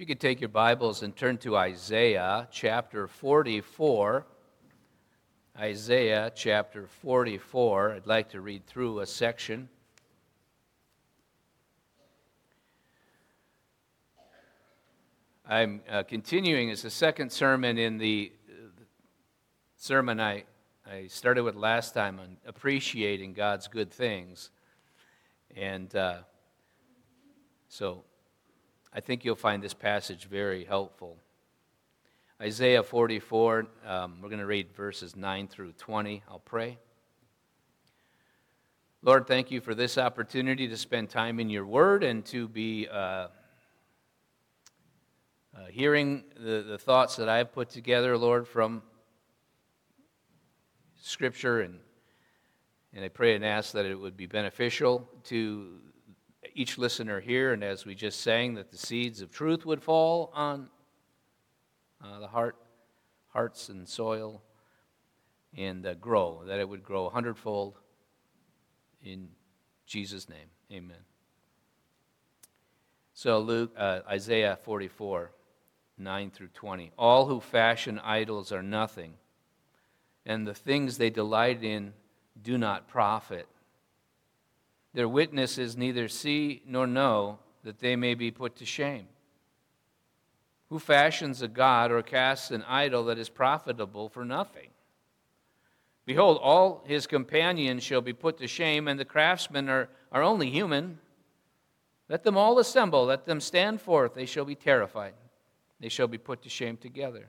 If you could take your Bibles and turn to Isaiah chapter 44. Isaiah chapter 44. I'd like to read through a section. I'm uh, continuing as the second sermon in the uh, sermon I, I started with last time on appreciating God's good things. And uh, so I think you'll find this passage very helpful. Isaiah 44, um, we're going to read verses 9 through 20. I'll pray. Lord, thank you for this opportunity to spend time in your word and to be uh, uh, hearing the, the thoughts that I've put together, Lord, from Scripture. And, and I pray and ask that it would be beneficial to each listener here, and as we just sang, that the seeds of truth would fall on uh, the heart, hearts and soil, and uh, grow, that it would grow a hundredfold. In Jesus' name, amen. So, Luke, uh, Isaiah 44, 9 through 20. All who fashion idols are nothing, and the things they delight in do not profit. Their witnesses neither see nor know that they may be put to shame. Who fashions a god or casts an idol that is profitable for nothing? Behold, all his companions shall be put to shame, and the craftsmen are, are only human. Let them all assemble, let them stand forth. They shall be terrified. They shall be put to shame together.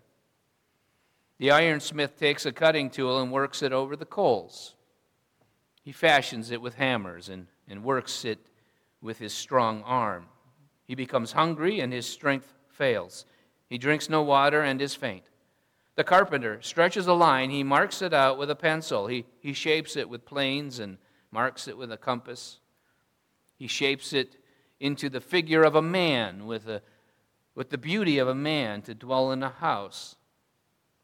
The ironsmith takes a cutting tool and works it over the coals. He fashions it with hammers and, and works it with his strong arm. He becomes hungry and his strength fails. He drinks no water and is faint. The carpenter stretches a line. He marks it out with a pencil. He, he shapes it with planes and marks it with a compass. He shapes it into the figure of a man with, a, with the beauty of a man to dwell in a house.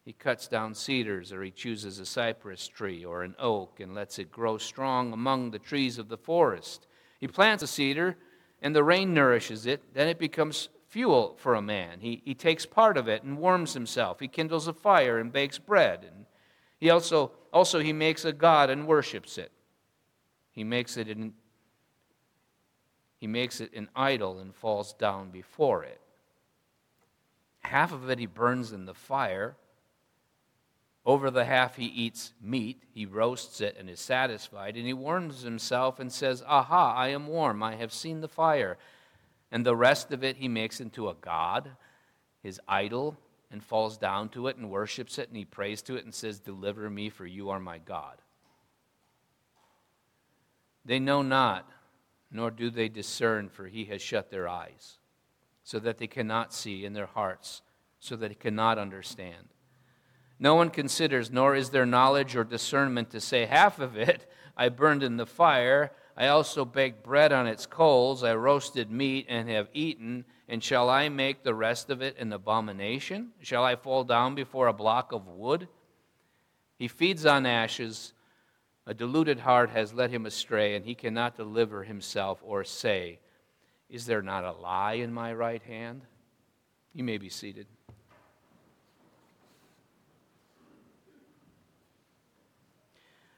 He cuts down cedars, or he chooses a cypress tree or an oak and lets it grow strong among the trees of the forest. He plants a cedar, and the rain nourishes it. Then it becomes fuel for a man. He, he takes part of it and warms himself. He kindles a fire and bakes bread. And he also, also he makes a god and worships it. He makes it an, he makes it an idol and falls down before it. Half of it he burns in the fire over the half he eats meat, he roasts it and is satisfied, and he warms himself and says, Aha, I am warm, I have seen the fire. And the rest of it he makes into a god, his idol, and falls down to it and worships it, and he prays to it and says, Deliver me, for you are my God. They know not, nor do they discern, for he has shut their eyes, so that they cannot see, in their hearts, so that they cannot understand. No one considers, nor is there knowledge or discernment to say, Half of it I burned in the fire. I also baked bread on its coals. I roasted meat and have eaten. And shall I make the rest of it an abomination? Shall I fall down before a block of wood? He feeds on ashes. A deluded heart has led him astray, and he cannot deliver himself or say, Is there not a lie in my right hand? You may be seated.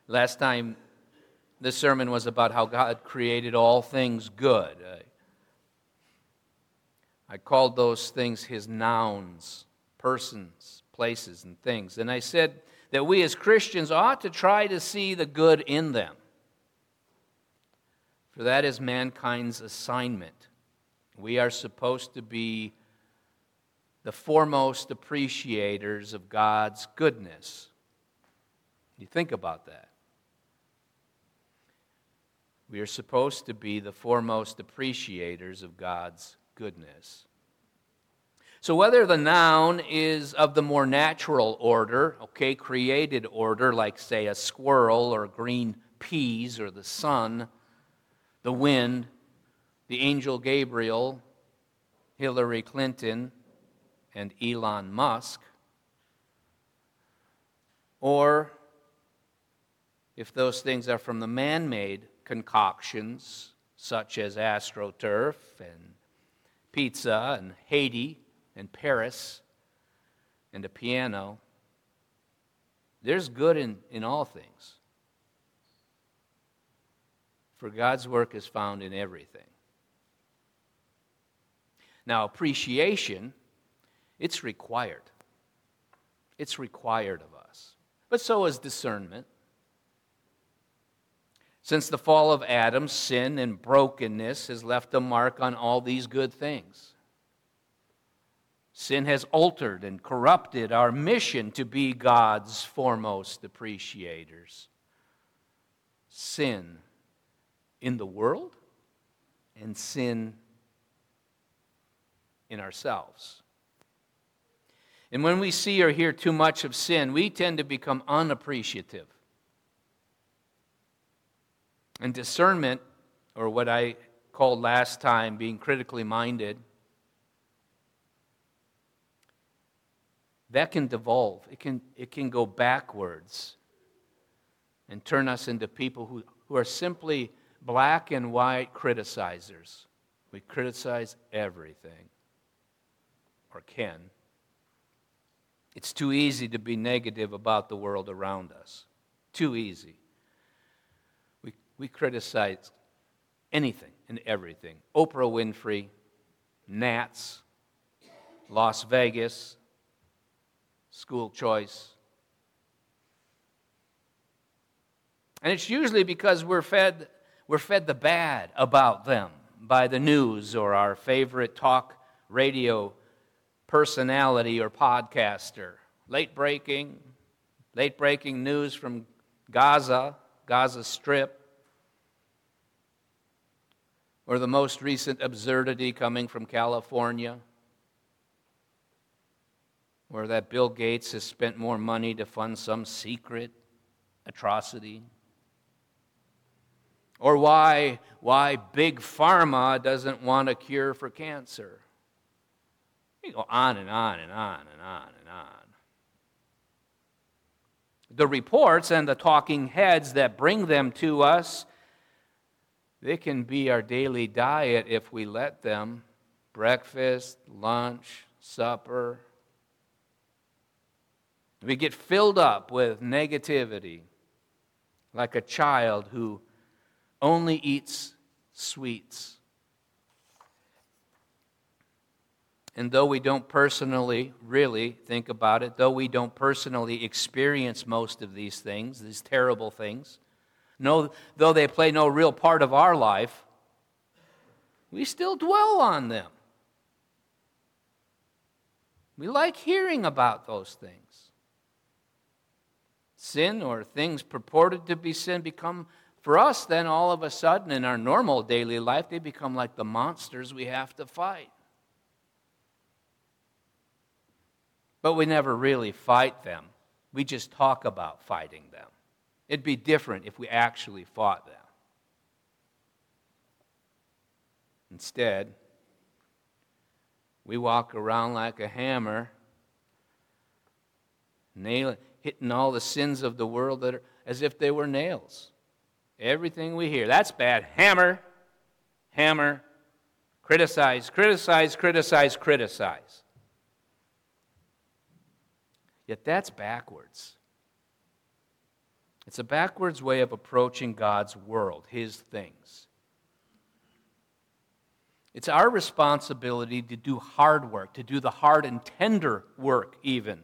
Last time, this sermon was about how God created all things good. I called those things his nouns, persons, places, and things. And I said that we as Christians ought to try to see the good in them. For that is mankind's assignment. We are supposed to be the foremost appreciators of God's goodness. You think about that. We are supposed to be the foremost appreciators of God's goodness. So, whether the noun is of the more natural order, okay, created order, like, say, a squirrel or green peas or the sun, the wind, the angel Gabriel, Hillary Clinton, and Elon Musk, or if those things are from the man made concoctions such as AstroTurf and pizza and Haiti and Paris and a piano. There's good in, in all things. For God's work is found in everything. Now, appreciation, it's required. It's required of us. But so is discernment. Since the fall of Adam, sin and brokenness has left a mark on all these good things. Sin has altered and corrupted our mission to be God's foremost appreciators. Sin in the world and sin in ourselves. And when we see or hear too much of sin, we tend to become unappreciative. And discernment, or what I called last time being critically minded, that can devolve. It can, it can go backwards and turn us into people who, who are simply black and white criticizers. We criticize everything, or can. It's too easy to be negative about the world around us. Too easy. We, criticize anything and everything. Oprah Winfrey, Nats, Las Vegas, school choice. And it's usually because we're fed, we're fed the bad about them by the news or our favorite talk radio personality or podcaster. Late breaking, late breaking news from Gaza, Gaza Strip, or the most recent absurdity coming from California or that Bill Gates has spent more money to fund some secret atrocity. Or why, why Big Pharma doesn't want a cure for cancer. You go on and on and on and on and on. The reports and the talking heads that bring them to us, they can be our daily diet if we let them. Breakfast, lunch, supper, we get filled up with negativity like a child who only eats sweets. And though we don't personally really think about it, though we don't personally experience most of these things, these terrible things, no, though they play no real part of our life, we still dwell on them. We like hearing about those things sin or things purported to be sin become, for us, then all of a sudden in our normal daily life, they become like the monsters we have to fight. But we never really fight them. We just talk about fighting them. It'd be different if we actually fought them. Instead, we walk around like a hammer, nail, hitting all the sins of the world that are as if they were nails. Everything we hear, that's bad. Hammer, hammer, criticize, criticize, criticize, criticize. Yet that's backwards. It's a backwards way of approaching God's world, His things. It's our responsibility to do hard work, to do the hard and tender work, even,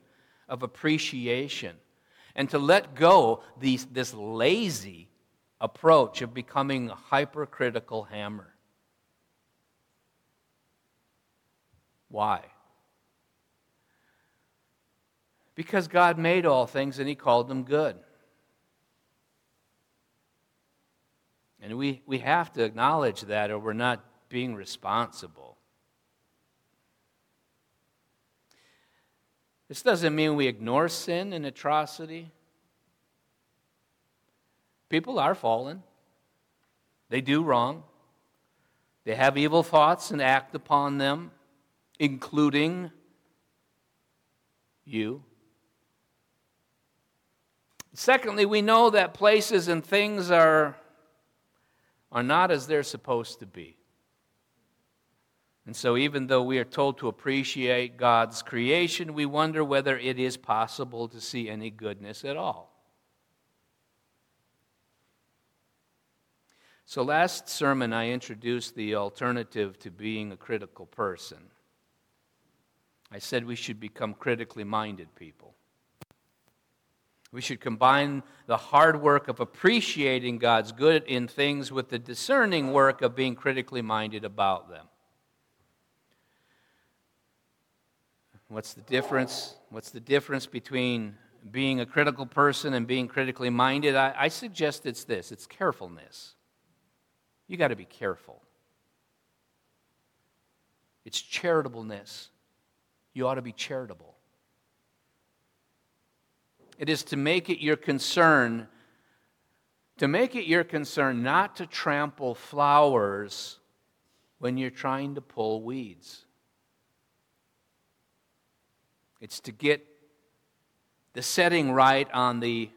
of appreciation and to let go these, this lazy approach of becoming a hypercritical hammer. Why? Because God made all things and He called them good. And we, we have to acknowledge that or we're not being responsible. This doesn't mean we ignore sin and atrocity. People are fallen, they do wrong, they have evil thoughts and act upon them, including you. Secondly, we know that places and things are, are not as they're supposed to be. And so, even though we are told to appreciate God's creation, we wonder whether it is possible to see any goodness at all. So, last sermon, I introduced the alternative to being a critical person. I said we should become critically minded people. We should combine the hard work of appreciating God's good in things with the discerning work of being critically minded about them. What's the difference? What's the difference between being a critical person and being critically minded? I, I suggest it's this it's carefulness. You got to be careful. It's charitableness. You ought to be charitable. It is to make it your concern, to make it your concern not to trample flowers when you're trying to pull weeds. It's to get the setting right on the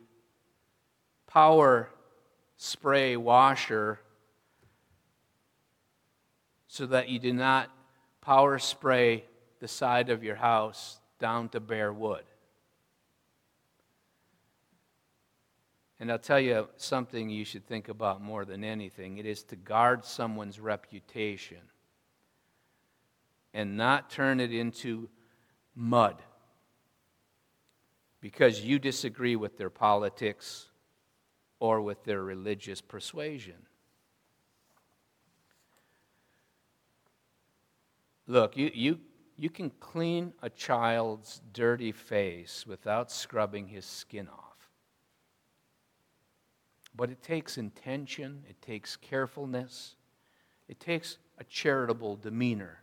power spray washer so that you do not power spray the side of your house down to bare wood. And I'll tell you something you should think about more than anything it is to guard someone's reputation and not turn it into mud because you disagree with their politics or with their religious persuasion. Look, you, you, you can clean a child's dirty face without scrubbing his skin off. But it takes intention, it takes carefulness, it takes a charitable demeanor.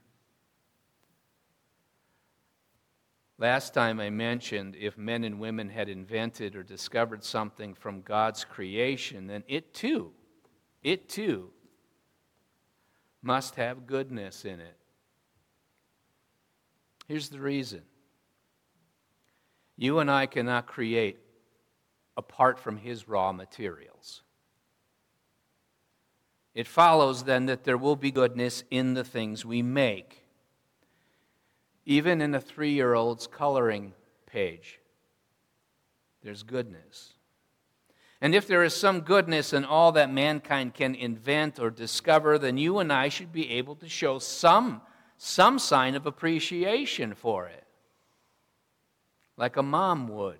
Last time I mentioned if men and women had invented or discovered something from God's creation, then it too, it too must have goodness in it. Here's the reason you and I cannot create apart from his raw materials. It follows then that there will be goodness in the things we make. Even in a three year old's coloring page, there's goodness. And if there is some goodness in all that mankind can invent or discover, then you and I should be able to show some, some sign of appreciation for it, like a mom would.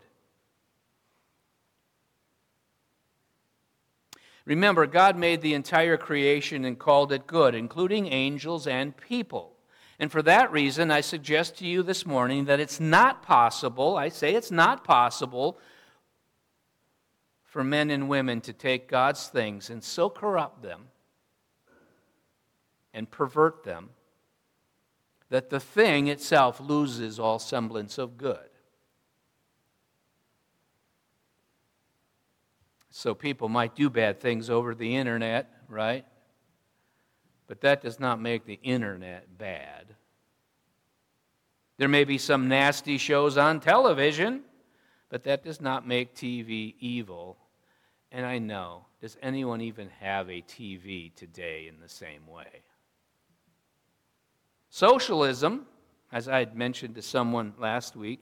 Remember, God made the entire creation and called it good, including angels and people. And for that reason, I suggest to you this morning that it's not possible, I say it's not possible, for men and women to take God's things and so corrupt them and pervert them that the thing itself loses all semblance of good. So people might do bad things over the internet, right? But that does not make the internet bad. There may be some nasty shows on television, but that does not make TV evil. And I know, does anyone even have a TV today in the same way? Socialism, as I had mentioned to someone last week,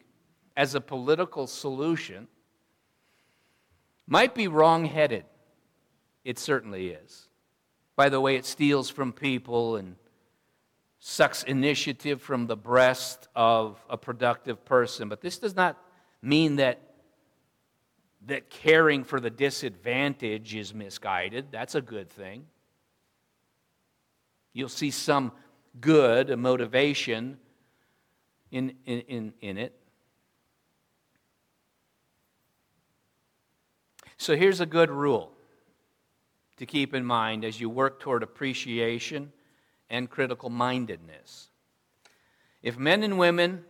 as a political solution, might be wrong headed. It certainly is. By the way, it steals from people and sucks initiative from the breast of a productive person. But this does not mean that, that caring for the disadvantage is misguided. That's a good thing. You'll see some good, a motivation in, in, in, in it. So here's a good rule to keep in mind as you work toward appreciation and critical mindedness. If men and women,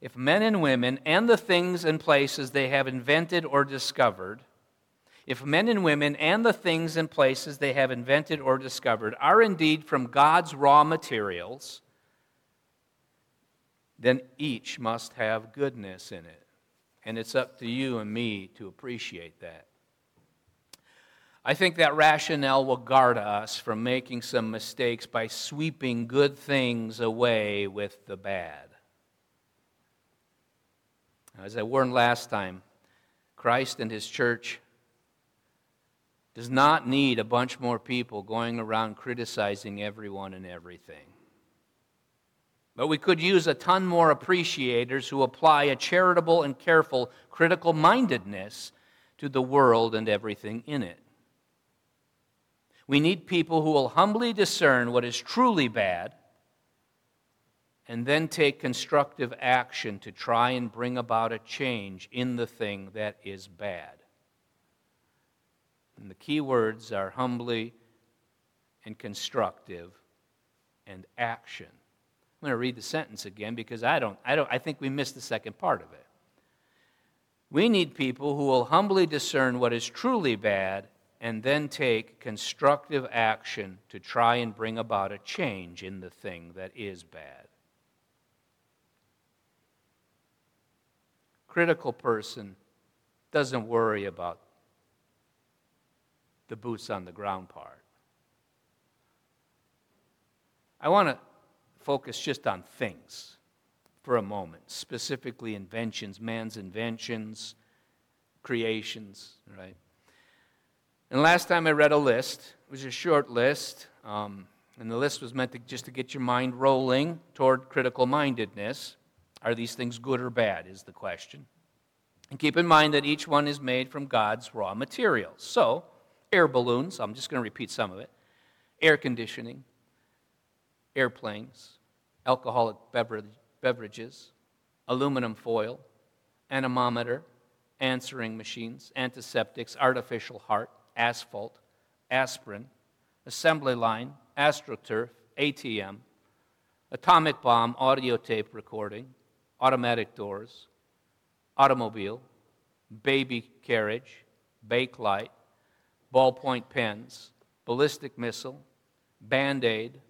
if men and women and the things and places they have invented or discovered, if men and women and the things and places they have invented or discovered are indeed from God's raw materials, then each must have goodness in it. And it's up to you and me to appreciate that. I think that rationale will guard us from making some mistakes by sweeping good things away with the bad. As I warned last time, Christ and his church does not need a bunch more people going around criticizing everyone and everything. But we could use a ton more appreciators who apply a charitable and careful critical mindedness to the world and everything in it. We need people who will humbly discern what is truly bad and then take constructive action to try and bring about a change in the thing that is bad. And the key words are humbly and constructive and action. I'm going to read the sentence again because I don't, I don't I think we missed the second part of it. We need people who will humbly discern what is truly bad and then take constructive action to try and bring about a change in the thing that is bad. Critical person doesn't worry about the boots on the ground part. I want to focus just on things for a moment, specifically inventions, man's inventions, creations, right? And last time I read a list, it was a short list, um, and the list was meant to, just to get your mind rolling toward critical mindedness. Are these things good or bad? Is the question. And keep in mind that each one is made from God's raw materials. So, air balloons, I'm just going to repeat some of it, air conditioning, airplanes, alcoholic beverages, aluminum foil, anemometer, answering machines, antiseptics, artificial heart, asphalt, aspirin, assembly line, astroturf, ATM, atomic bomb, audio tape recording, automatic doors, automobile, baby carriage, Bakelite, ballpoint pens, ballistic missile, band aid,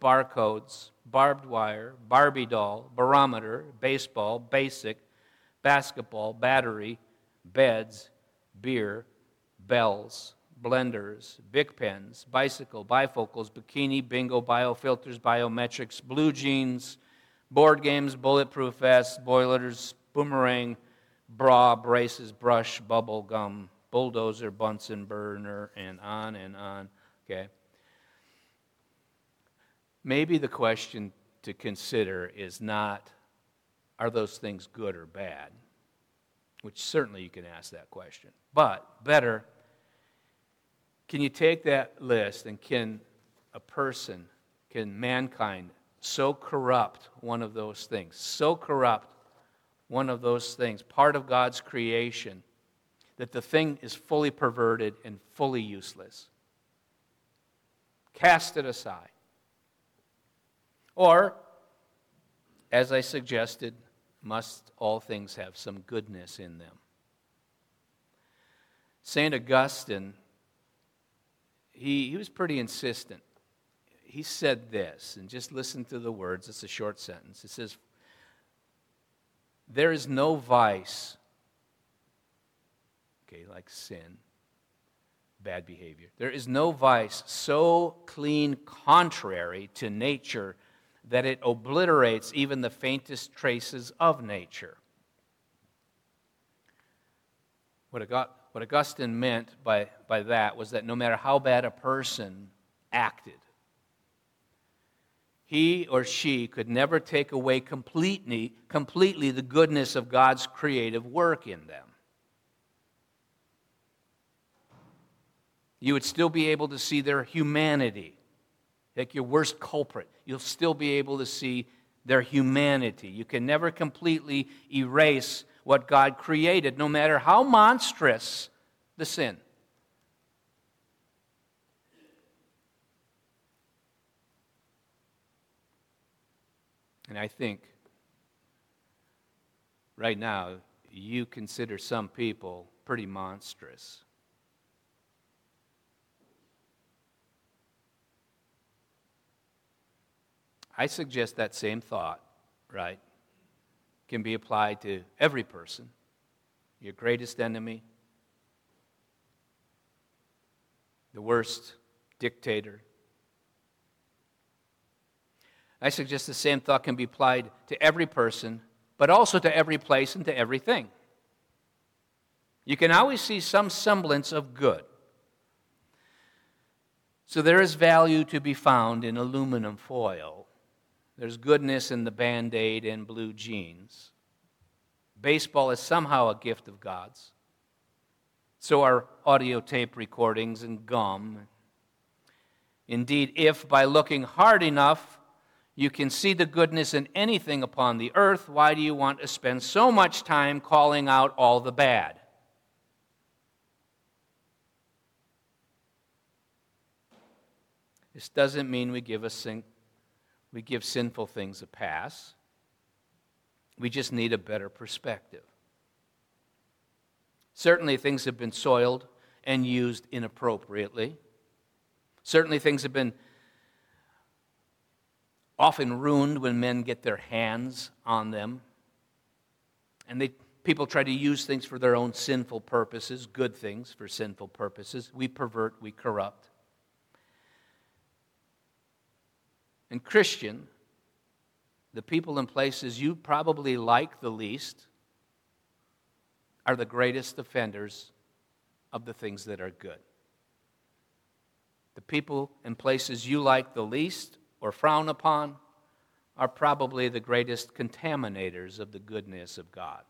barcodes, barbed wire, Barbie doll, barometer, baseball, basic, basketball, battery, beds, beer, bells, blenders, Bic pens, bicycle, bifocals, bikini, bingo, biofilters, biometrics, blue jeans, board games, bulletproof vests, boilers, boomerang, bra, braces, brush, bubble gum, bulldozer, Bunsen burner, and on and on. Okay? Maybe the question to consider is not are those things good or bad? Which certainly you can ask that question. But better, can you take that list and can a person, can mankind so corrupt one of those things, so corrupt one of those things, part of God's creation, that the thing is fully perverted and fully useless. Cast it aside. Or, as I suggested, must all things have some goodness in them? St. Augustine, he, he was pretty insistent. He said this, and just listen to the words, it's a short sentence. It says, There is no vice okay, like sin, bad behavior. There is no vice so clean contrary to nature that it obliterates even the faintest traces of nature. What, what Augustine meant by, by that was that no matter how bad a person acted, he or she could never take away completely, completely the goodness of God's creative work in them. you would still be able to see their humanity. Like your worst culprit, you'll still be able to see their humanity. You can never completely erase what God created, no matter how monstrous the sin. And I think right now you consider some people pretty monstrous. I suggest that same thought, right, can be applied to every person, your greatest enemy, the worst dictator. I suggest the same thought can be applied to every person, but also to every place and to everything. You can always see some semblance of good. So there is value to be found in aluminum foil. There's goodness in the band aid and blue jeans. Baseball is somehow a gift of God's. So are audio tape recordings and gum. Indeed, if by looking hard enough you can see the goodness in anything upon the earth, why do you want to spend so much time calling out all the bad? This doesn't mean we give, a sin, we give sinful things a pass. We just need a better perspective. Certainly, things have been soiled and used inappropriately. Certainly, things have been often ruined when men get their hands on them. And they, people try to use things for their own sinful purposes, good things for sinful purposes. We pervert, we corrupt. And Christian, the people and places you probably like the least are the greatest offenders of the things that are good. The people and places you like the least or frown upon are probably the greatest contaminators of the goodness of God.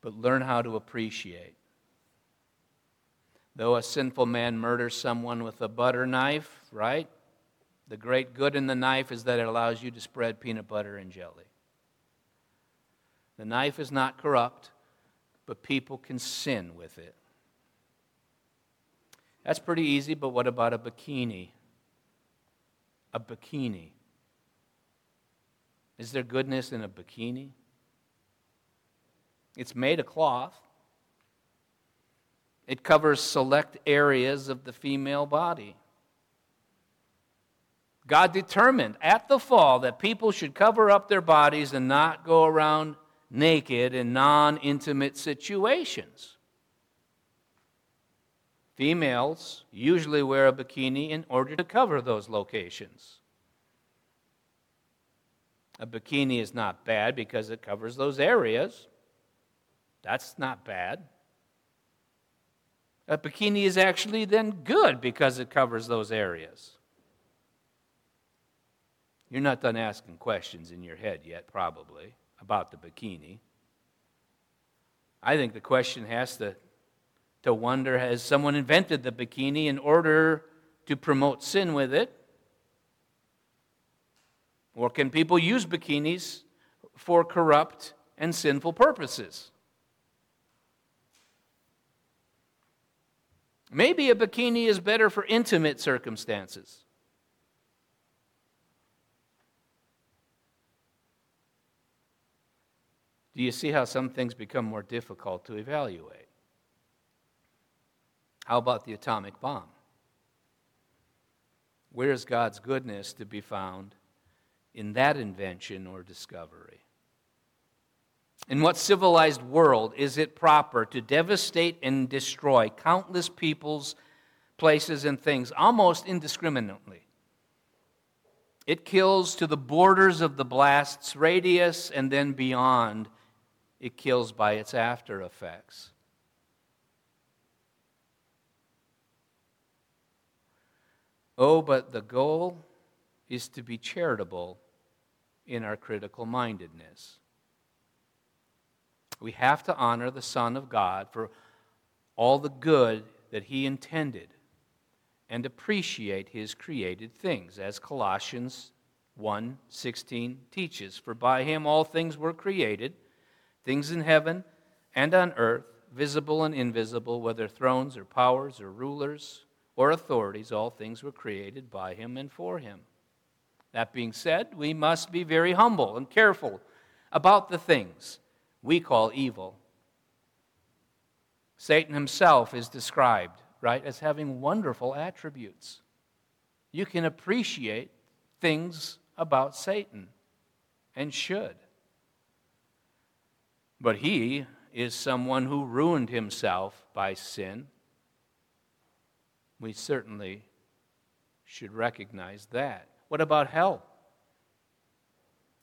But learn how to appreciate Though a sinful man murders someone with a butter knife, right? The great good in the knife is that it allows you to spread peanut butter and jelly. The knife is not corrupt, but people can sin with it. That's pretty easy, but what about a bikini? A bikini. Is there goodness in a bikini? It's made of cloth. It covers select areas of the female body. God determined at the fall that people should cover up their bodies and not go around naked in non intimate situations. Females usually wear a bikini in order to cover those locations. A bikini is not bad because it covers those areas. That's not bad. A bikini is actually then good because it covers those areas. You're not done asking questions in your head yet, probably, about the bikini. I think the question has to, to wonder has someone invented the bikini in order to promote sin with it? Or can people use bikinis for corrupt and sinful purposes? Maybe a bikini is better for intimate circumstances. Do you see how some things become more difficult to evaluate? How about the atomic bomb? Where is God's goodness to be found in that invention or discovery? In what civilized world is it proper to devastate and destroy countless peoples, places, and things almost indiscriminately? It kills to the borders of the blast's radius and then beyond. It kills by its after effects. Oh, but the goal is to be charitable in our critical mindedness. We have to honor the Son of God for all the good that he intended and appreciate his created things as Colossians 1:16 teaches. For by him all things were created things in heaven and on earth visible and invisible whether thrones or powers or rulers or authorities all things were created by him and for him. That being said we must be very humble and careful about the things we call evil. Satan himself is described, right, as having wonderful attributes. You can appreciate things about Satan and should. But he is someone who ruined himself by sin We certainly should recognize that. What about hell?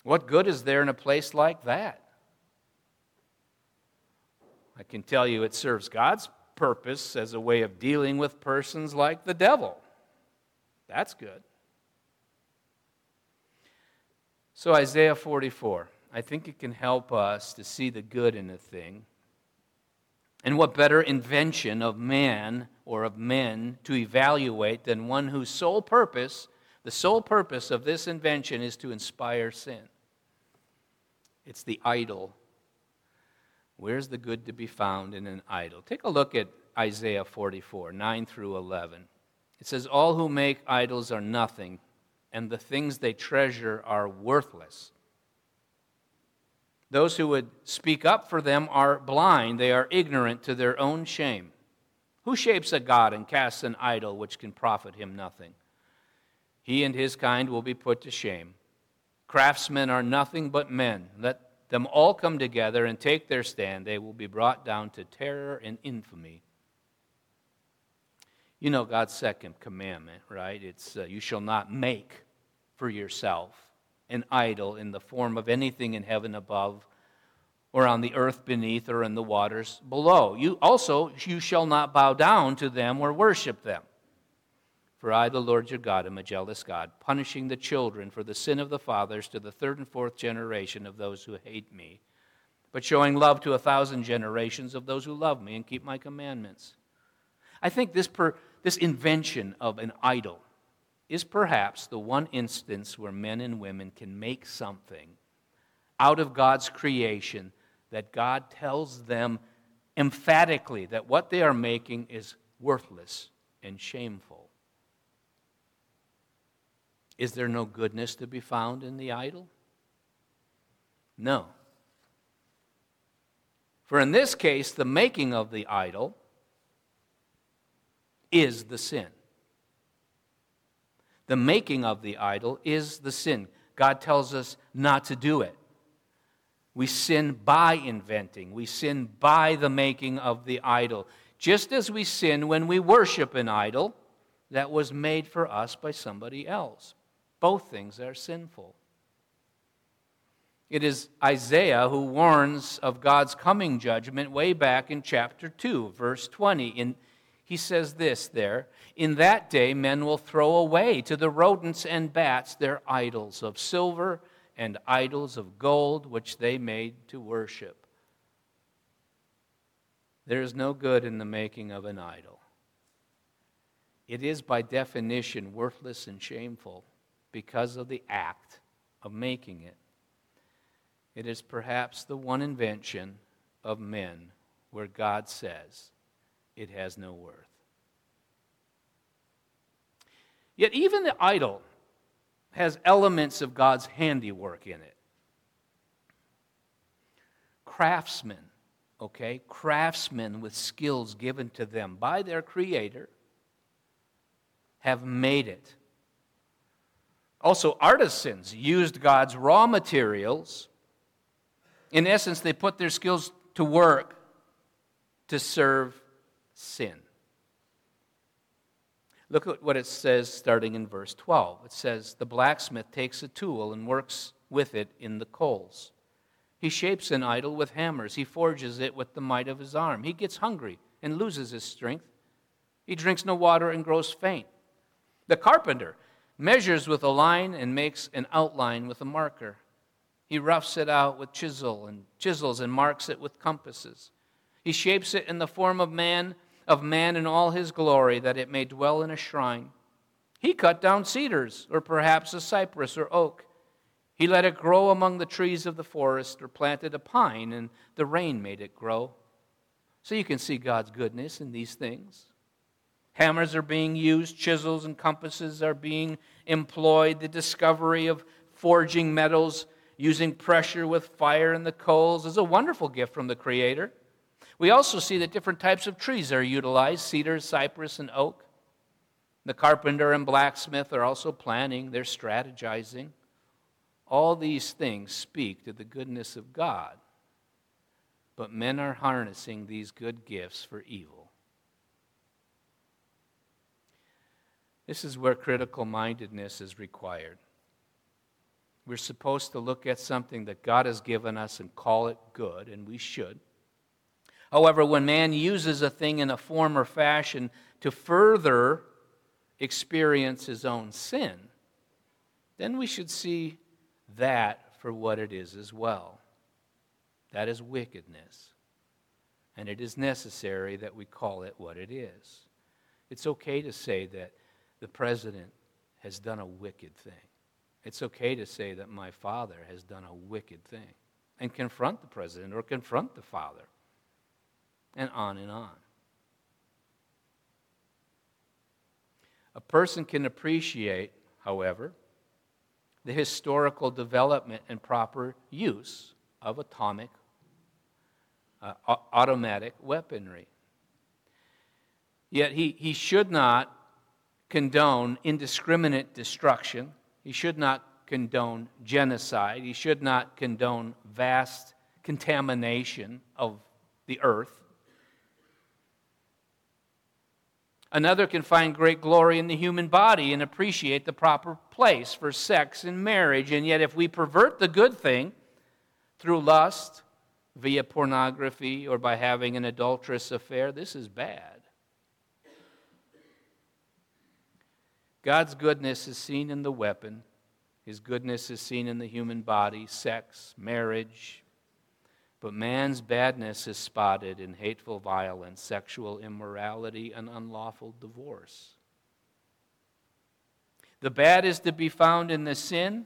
What good is there in a place like that? I can tell you it serves God's purpose as a way of dealing with persons like the devil. That's good. So, Isaiah 44, I think it can help us to see the good in a thing. And what better invention of man or of men to evaluate than one whose sole purpose, the sole purpose of this invention is to inspire sin? It's the idol. Where's the good to be found in an idol? Take a look at Isaiah 44, 9 through 11. It says, All who make idols are nothing and the things they treasure are worthless. Those who would speak up for them are blind, they are ignorant to their own shame. Who shapes a god and casts an idol which can profit him nothing? He and his kind will be put to shame. Craftsmen are nothing but men. Let them all come together and take their stand. They will be brought down to terror and infamy. You know God's second commandment, right? It's uh, you shall not make for yourself an idol in the form of anything in heaven above or on the earth beneath or in the waters below. You also you shall not bow down to them or worship them. For I, the Lord your God, am a jealous God, punishing the children for the sin of the fathers to the third and fourth generation of those who hate me, but showing love to a thousand generations of those who love me and keep my commandments. I think this per, this invention of an idol is perhaps the one instance where men and women can make something out of God's creation that God tells them emphatically that what they are making is worthless and shameful. Is there no goodness to be found in the idol? No. For in this case, the making of the idol is the sin. The making of the idol is the sin. God tells us not to do it. We sin by inventing, we sin by the making of the idol. Just as we sin when we worship an idol that was made for us by somebody else. Both things are sinful. It is Isaiah who warns of God's coming judgment way back in chapter 2, verse 20. In he says this there In that day, men will throw away to the rodents and bats their idols of silver and idols of gold, which they made to worship. There is no good in the making of an idol. It is, by definition, worthless and shameful because of the act of making it. It is perhaps the one invention of men where God says, it has no worth. Yet, even the idol has elements of God's handiwork in it. Craftsmen, okay? Craftsmen with skills given to them by their Creator have made it. Also, artisans used God's raw materials. In essence, they put their skills to work to serve sin. Look at what it says starting in verse 12. It says, The blacksmith takes a tool and works with it in the coals. He shapes an idol with hammers. He forges it with the might of his arm. He gets hungry and loses his strength. He drinks no water and grows faint. The carpenter measures with a line and makes an outline with a marker. He roughs it out with chisel and chisels and marks it with compasses. He shapes it in the form of man of man in all his glory, that it may dwell in a shrine. He cut down cedars, or perhaps a cypress or oak. He let it grow among the trees of the forest, or planted a pine, and the rain made it grow. So you can see God's goodness in these things. Hammers are being used, chisels and compasses are being employed. The discovery of forging metals using pressure with fire and the coals is a wonderful gift from the Creator. We also see that different types of trees are utilized cedar, cypress, and oak. The carpenter and blacksmith are also planning, they're strategizing. All these things speak to the goodness of God. But men are harnessing these good gifts for evil. This is where critical mindedness is required. We're supposed to look at something that God has given us and call it good, and we should. However, when man uses a thing in a form or fashion to further experience his own sin, then we should see that for what it is as well. That is wickedness. And it is necessary that we call it what it is. It's okay to say that the president has done a wicked thing. It's okay to say that my father has done a wicked thing and confront the president or confront the father, and on and on. A person can appreciate, however, the historical development and proper use of atomic, uh, automatic weaponry. Yet he, he should not condone indiscriminate destruction. He should not condone genocide. He should not condone vast contamination of the earth. Another can find great glory in the human body and appreciate the proper place for sex and marriage. And yet, if we pervert the good thing through lust, via pornography, or by having an adulterous affair, this is bad. God's goodness is seen in the weapon, His goodness is seen in the human body, sex, marriage, but man's badness is spotted in hateful violence, sexual immorality, and unlawful divorce. The bad is to be found in the sin,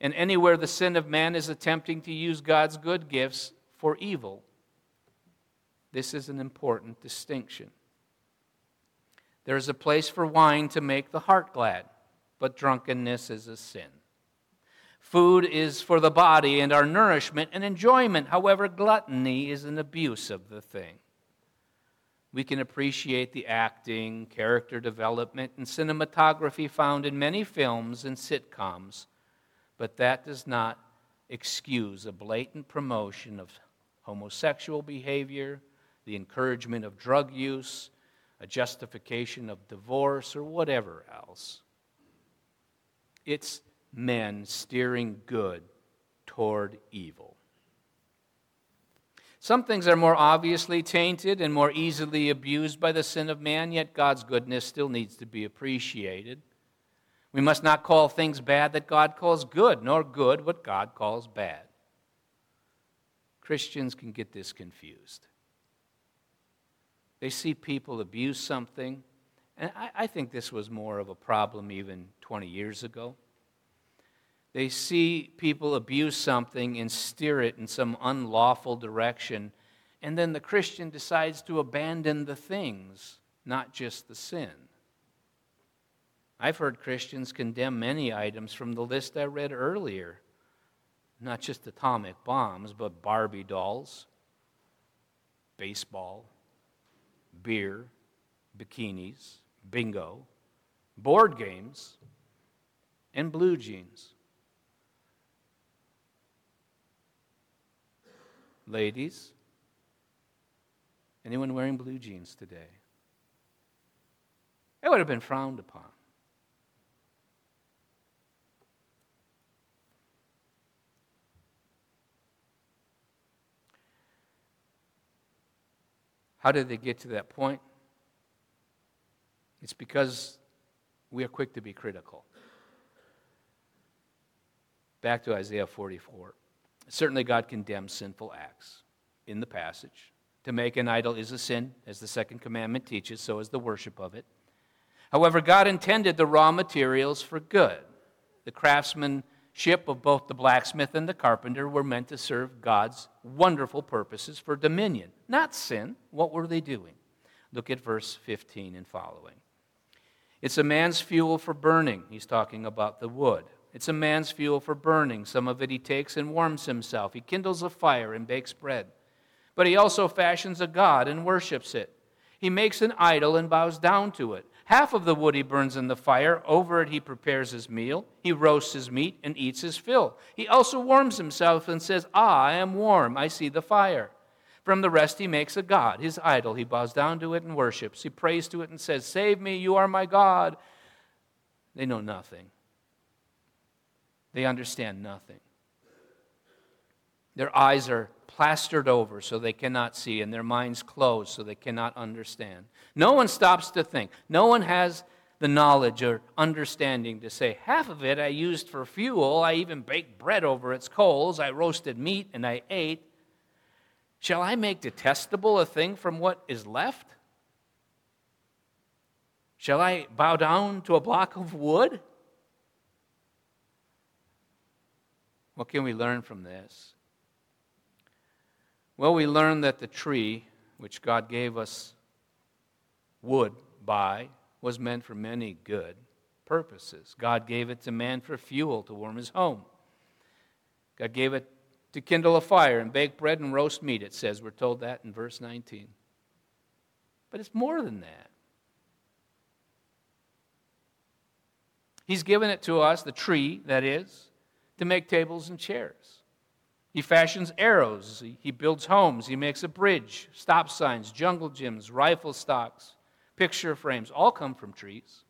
and anywhere the sin of man is attempting to use God's good gifts for evil. This is an important distinction. There is a place for wine to make the heart glad, but drunkenness is a sin. Food is for the body and our nourishment and enjoyment. However, gluttony is an abuse of the thing. We can appreciate the acting, character development, and cinematography found in many films and sitcoms, but that does not excuse a blatant promotion of homosexual behavior, the encouragement of drug use, a justification of divorce, or whatever else. It's men steering good toward evil. Some things are more obviously tainted and more easily abused by the sin of man, yet God's goodness still needs to be appreciated. We must not call things bad that God calls good, nor good what God calls bad. Christians can get this confused. They see people abuse something, and I, I think this was more of a problem even 20 years ago. They see people abuse something and steer it in some unlawful direction, and then the Christian decides to abandon the things, not just the sin. I've heard Christians condemn many items from the list I read earlier, not just atomic bombs, but Barbie dolls, baseball, beer, bikinis, bingo, board games, and blue jeans. Ladies, anyone wearing blue jeans today? It would have been frowned upon. How did they get to that point? It's because we are quick to be critical. Back to Isaiah 44. Certainly, God condemns sinful acts in the passage. To make an idol is a sin, as the second commandment teaches, so is the worship of it. However, God intended the raw materials for good. The craftsmanship of both the blacksmith and the carpenter were meant to serve God's wonderful purposes for dominion, not sin. What were they doing? Look at verse 15 and following. It's a man's fuel for burning. He's talking about the wood. It's a man's fuel for burning. Some of it he takes and warms himself. He kindles a fire and bakes bread. But he also fashions a god and worships it. He makes an idol and bows down to it. Half of the wood he burns in the fire. Over it he prepares his meal. He roasts his meat and eats his fill. He also warms himself and says, Ah, I am warm. I see the fire. From the rest he makes a god, his idol. He bows down to it and worships. He prays to it and says, Save me, you are my God. they know nothing. They understand nothing. Their eyes are plastered over so they cannot see, and their minds closed so they cannot understand. No one stops to think. No one has the knowledge or understanding to say, half of it I used for fuel. I even baked bread over its coals. I roasted meat and I ate. Shall I make detestable a thing from what is left? Shall I bow down to a block of wood? What can we learn from this? Well, we learn that the tree, which God gave us wood by, was meant for many good purposes. God gave it to man for fuel to warm his home. God gave it to kindle a fire and bake bread and roast meat, it says. We're told that in verse 19. But it's more than that. He's given it to us, the tree, that is, to make tables and chairs. He fashions arrows, he builds homes, he makes a bridge, stop signs, jungle gyms, rifle stocks, picture frames, all come from trees.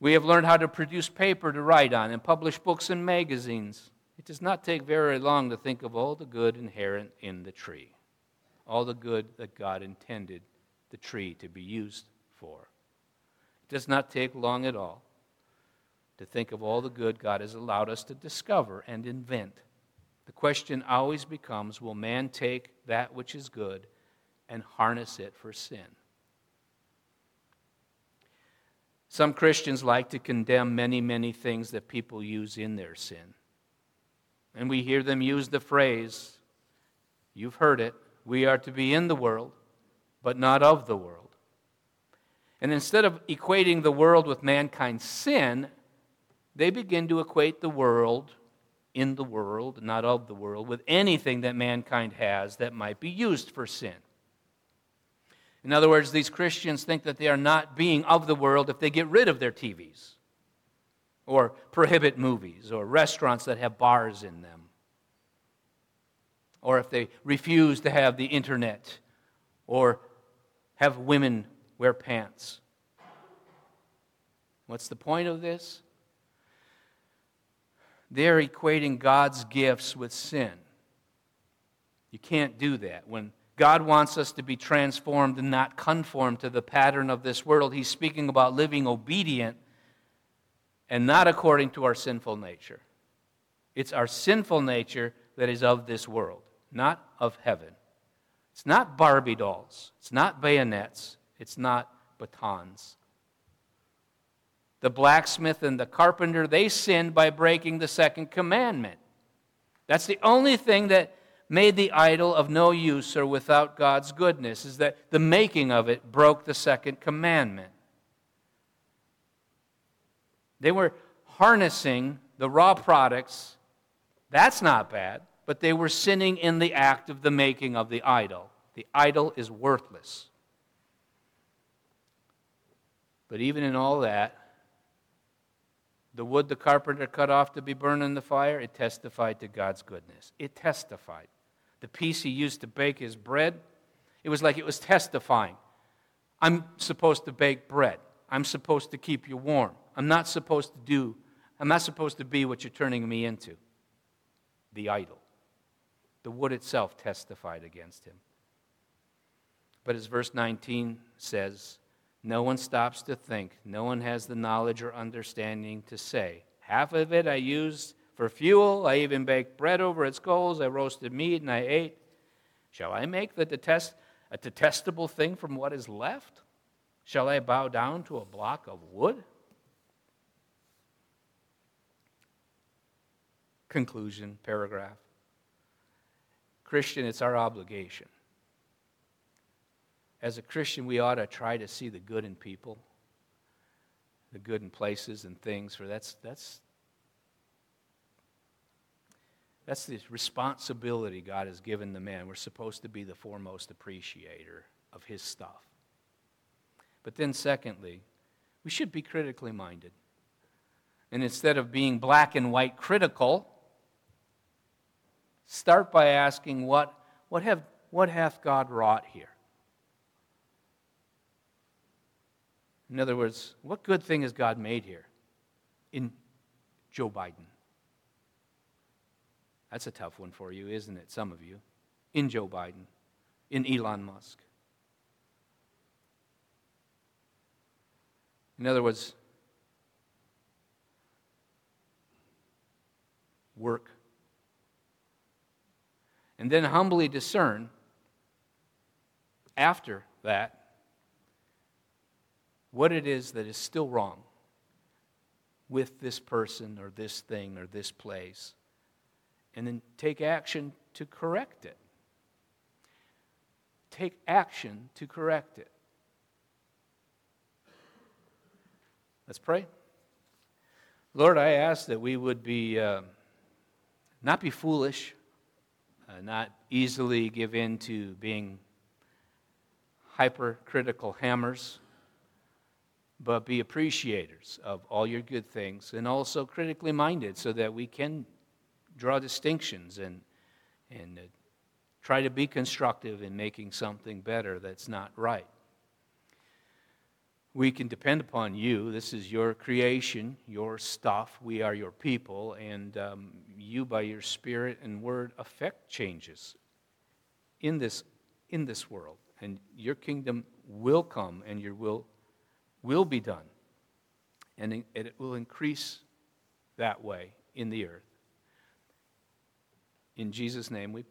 We have learned how to produce paper to write on and publish books and magazines. It does not take very long to think of all the good inherent in the tree, all the good that God intended the tree to be used for. It does not take long at all to think of all the good God has allowed us to discover and invent. The question always becomes will man take that which is good and harness it for sin? Some Christians like to condemn many, many things that people use in their sin. And we hear them use the phrase, you've heard it, we are to be in the world, but not of the world. And instead of equating the world with mankind's sin, they begin to equate the world in the world, not of the world, with anything that mankind has that might be used for sin. In other words, these Christians think that they are not being of the world if they get rid of their TVs, or prohibit movies, or restaurants that have bars in them, or if they refuse to have the internet, or have women wear pants. What's the point of this? They're equating God's gifts with sin. You can't do that. When God wants us to be transformed and not conform to the pattern of this world, He's speaking about living obedient and not according to our sinful nature. It's our sinful nature that is of this world, not of heaven. It's not Barbie dolls, it's not bayonets, it's not batons. The blacksmith and the carpenter, they sinned by breaking the second commandment. That's the only thing that made the idol of no use or without God's goodness, is that the making of it broke the second commandment. They were harnessing the raw products. That's not bad, but they were sinning in the act of the making of the idol. The idol is worthless. But even in all that, the wood the carpenter cut off to be burned in the fire, it testified to God's goodness. It testified. The piece he used to bake his bread, it was like it was testifying. I'm supposed to bake bread. I'm supposed to keep you warm. I'm not supposed to do, I'm not supposed to be what you're turning me into the idol. The wood itself testified against him. But as verse 19 says, no one stops to think. No one has the knowledge or understanding to say. Half of it I used for fuel. I even baked bread over its coals. I roasted meat and I ate. Shall I make the detest, a detestable thing from what is left? Shall I bow down to a block of wood? Conclusion, paragraph. Christian, it's our obligation as a Christian, we ought to try to see the good in people, the good in places and things, for that's, that's, that's the responsibility God has given the man. We're supposed to be the foremost appreciator of his stuff. But then, secondly, we should be critically minded. And instead of being black and white critical, start by asking, what, what, have, what hath God wrought here? In other words, what good thing has God made here in Joe Biden? That's a tough one for you, isn't it? Some of you. In Joe Biden, in Elon Musk. In other words, work. And then humbly discern after that what it is that is still wrong with this person or this thing or this place, and then take action to correct it. Take action to correct it. Let's pray. Lord, I ask that we would be uh, not be foolish, uh, not easily give in to being hypercritical hammers but be appreciators of all your good things and also critically minded so that we can draw distinctions and, and uh, try to be constructive in making something better that's not right. We can depend upon you. This is your creation, your stuff. We are your people, and um, you, by your spirit and word, affect changes in this, in this world. And your kingdom will come, and your will will be done. And it will increase that way in the earth. In Jesus' name we pray.